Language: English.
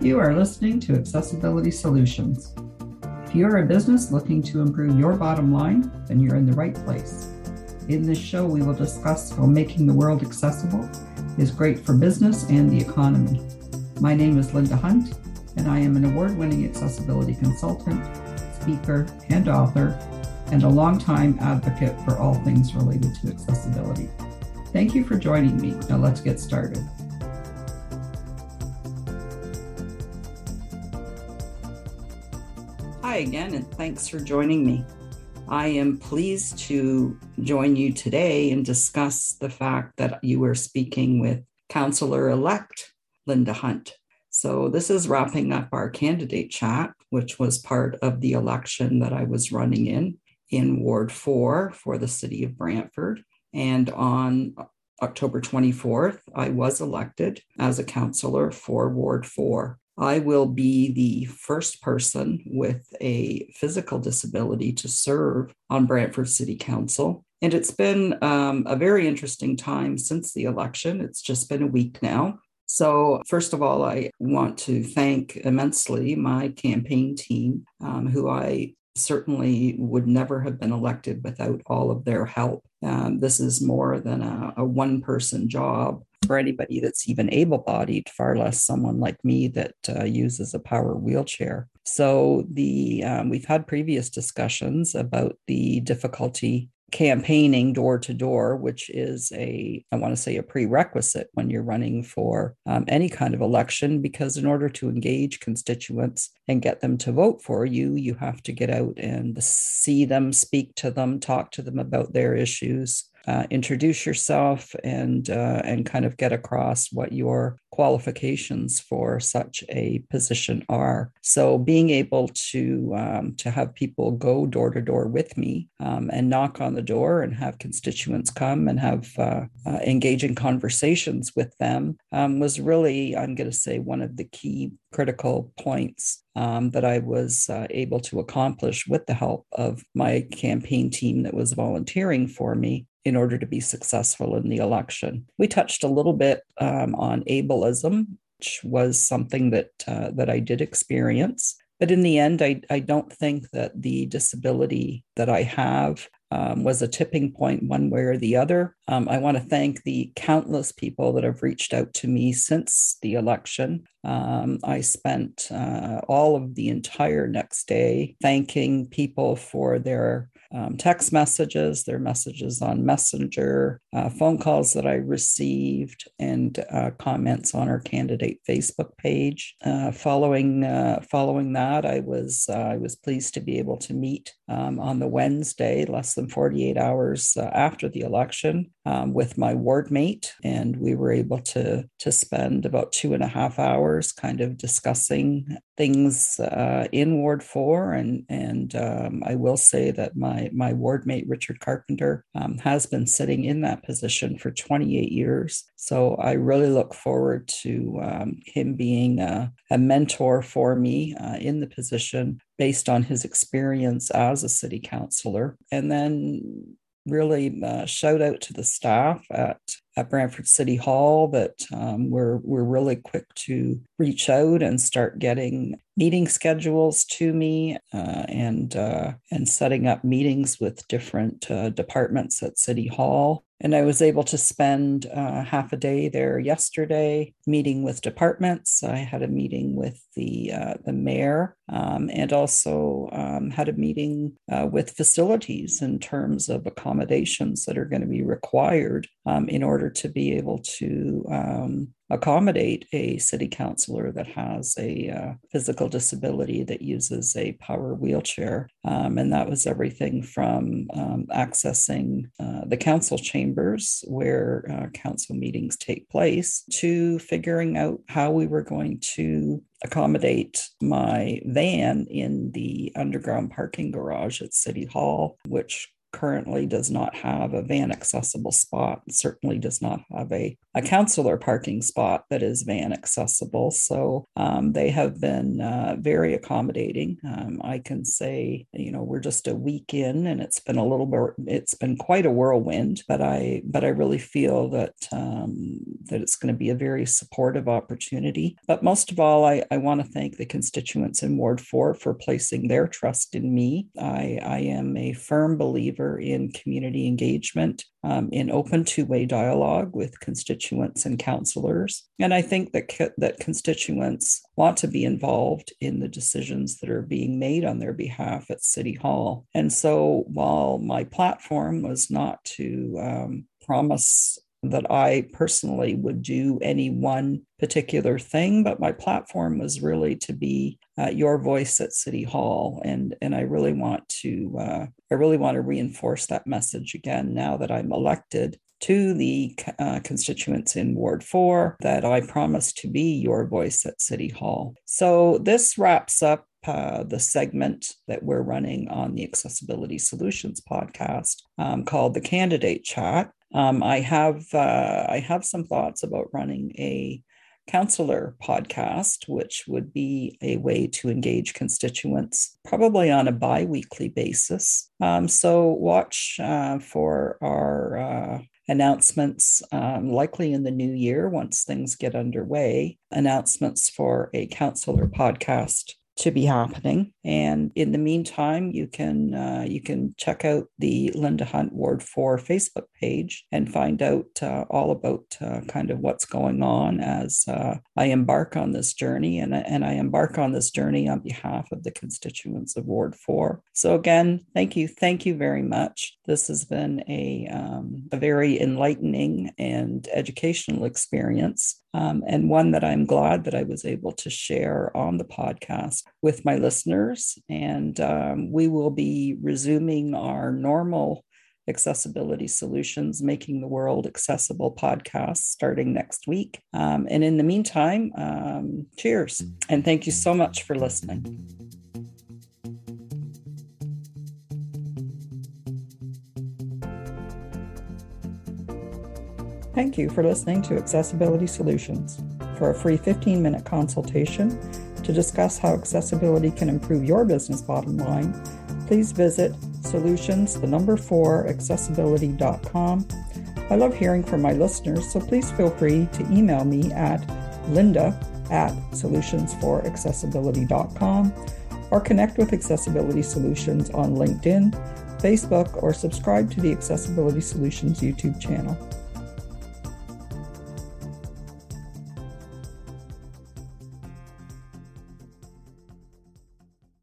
You are listening to Accessibility Solutions. If you are a business looking to improve your bottom line, then you're in the right place. In this show, we will discuss how making the world accessible is great for business and the economy. My name is Linda Hunt, and I am an award winning accessibility consultant, speaker, and author, and a longtime advocate for all things related to accessibility. Thank you for joining me. Now let's get started. Hi again, and thanks for joining me. I am pleased to join you today and discuss the fact that you were speaking with Councillor elect Linda Hunt. So, this is wrapping up our candidate chat, which was part of the election that I was running in in Ward 4 for the city of Brantford. And on October 24th, I was elected as a councillor for Ward 4. I will be the first person with a physical disability to serve on Brantford City Council. And it's been um, a very interesting time since the election. It's just been a week now. So, first of all, I want to thank immensely my campaign team, um, who I certainly would never have been elected without all of their help. Um, this is more than a, a one person job for anybody that's even able bodied, far less someone like me that uh, uses a power wheelchair. So the um, we've had previous discussions about the difficulty campaigning door to door, which is a, I want to say, a prerequisite when you're running for um, any kind of election, because in order to engage constituents and get them to vote for you, you have to get out and see them, speak to them, talk to them about their issues, uh, introduce yourself and uh, and kind of get across what your qualifications for such a position are. So being able to um, to have people go door to door with me um, and knock on the door and have constituents come and have uh, uh engaging conversations with them um, was really, I'm going to say, one of the key critical points um, that I was uh, able to accomplish with the help of my campaign team that was volunteering for me in order to be successful in the election. We touched a little bit um, on ableism, which was something that uh, that I did experience. But in the end, I, I don't think that the disability that I have um, was a tipping point one way or the other. Um, I want to thank the countless people that have reached out to me since the election. Um, I spent uh, all of the entire next day thanking people for their um, text messages, their messages on Messenger, uh, phone calls that I received, and uh, comments on our candidate Facebook page. Uh, following uh, following that, I was uh, I was pleased to be able to meet um, Wednesday, less than 48 hours uh, after the election, um, with my ward mate, and we were able to to spend about two and a half hours kind of discussing things uh, in Ward Four, and and um, I will say that my my ward mate Richard Carpenter um, has been sitting in that position for 28 years, so I really look forward to um, him being a, a, mentor for me uh, in the position based on his experience as a city councilor, and then really uh, shout out to the staff at at Brantford City Hall that um, we're we're really quick to reach out and start getting meeting schedules to me uh, and uh, and setting up meetings with different uh, departments at City Hall. And I was able to spend uh, half a day there yesterday meeting with departments. I had a meeting with the uh, the mayor um, and also um, had a meeting uh, with facilities in terms of accommodations that are going to be required um, in order to be able to um, accommodate a city councilor that has a uh, physical disability that uses a power wheelchair. Um, and that was everything from um, accessing uh, the council chambers where uh, council meetings take place to figuring out how we were going to accommodate my van in the underground parking garage at City Hall, which currently does not have a van accessible spot, certainly does not have a, a councillor parking spot that is van accessible. So um, they have been uh, very accommodating. Um, I can say, you know, we're just a week in and it's been a little bit, it's been quite a whirlwind, but I, but I really feel that, um, that it's going to be a very supportive opportunity. But most of all, I, I want to thank the constituents in Ward 4 for placing their trust in me. I, I am a firm believer in community engagement, um, in open two way dialogue with constituents and councillors. And I think that, co- that constituents want to be involved in the decisions that are being made on their behalf at City Hall. And so while my platform was not to um, promise that I personally would do any one particular thing, but my platform was really to be uh, your voice at City Hall, and and I really want to uh, I really want to reinforce that message again now that I'm elected to the uh, constituents in Ward 4 that I promise to be your voice at City Hall. So this wraps up uh, the segment that we're running on the Accessibility Solutions podcast um, called the Candidate Chat. Um, I have uh, I have some thoughts about running a councillor podcast, which would be a way to engage constituents probably on a bi weekly basis. Um, so, watch uh, for our uh, announcements, um, likely in the new year once things get underway, announcements for a councillor podcast to be happening. And in the meantime, you can uh, you can check out the Linda Hunt Ward Four Facebook page and find out uh, all about uh, kind of what's going on as uh, I embark on this journey, and and I embark on this journey on behalf of the constituents of Ward Four. So again, thank you, thank you very much. This has been a um, a very enlightening and educational experience um, and one that I'm glad that I was able to share on the podcast with my listeners. And um, we will be resuming our normal accessibility solutions, making the world accessible podcast starting next week. Um, and in the meantime, um, cheers and thank you so much for listening. Thank you for listening to Accessibility Solutions. For a free 15 minute consultation to discuss how accessibility can improve your business bottom line, please visit solutions, the number four, accessibility.com. I love hearing from my listeners, so please feel free to email me at linda at solutionsforaccessibility.com or connect with Accessibility Solutions on LinkedIn, Facebook, or subscribe to the Accessibility Solutions YouTube channel.